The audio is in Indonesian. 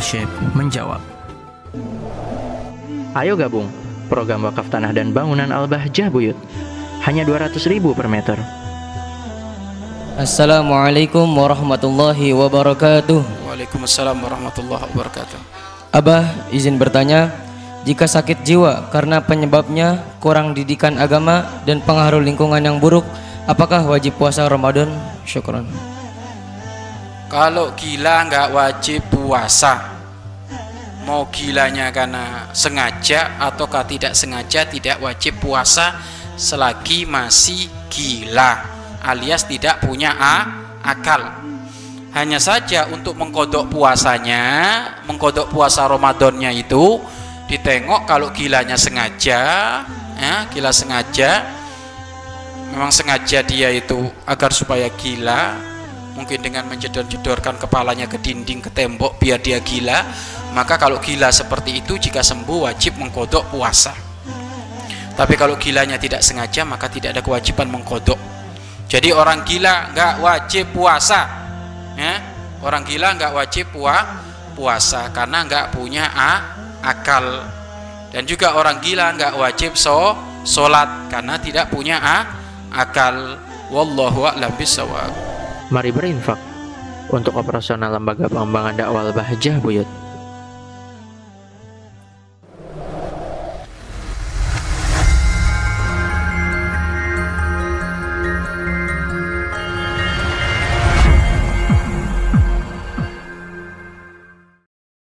Syekh menjawab. Ayo gabung program wakaf tanah dan bangunan Al-Bahjah Buyut. Hanya 200 ribu per meter. Assalamualaikum warahmatullahi wabarakatuh. Waalaikumsalam warahmatullahi wabarakatuh. Abah izin bertanya, jika sakit jiwa karena penyebabnya kurang didikan agama dan pengaruh lingkungan yang buruk, apakah wajib puasa Ramadan? Syukran. Kalau gila nggak wajib puasa. Mau gilanya karena sengaja ataukah tidak sengaja tidak wajib puasa selagi masih gila alias tidak punya a, akal. Hanya saja untuk mengkodok puasanya, mengkodok puasa Ramadannya itu ditengok kalau gilanya sengaja, ya, gila sengaja, memang sengaja dia itu agar supaya gila, mungkin dengan menjedor-jedorkan kepalanya ke dinding, ke tembok biar dia gila, maka kalau gila seperti itu jika sembuh wajib mengkodok puasa. Tapi kalau gilanya tidak sengaja maka tidak ada kewajiban mengkodok. Jadi orang gila nggak wajib puasa, ya. Orang gila nggak wajib puah, puasa karena nggak punya a, akal. Dan juga orang gila nggak wajib so, solat karena tidak punya a, akal. Wallahu a'lam bishawab. Mari berinfak untuk operasional lembaga pengembangan dakwah Al-Bahjah Buyut.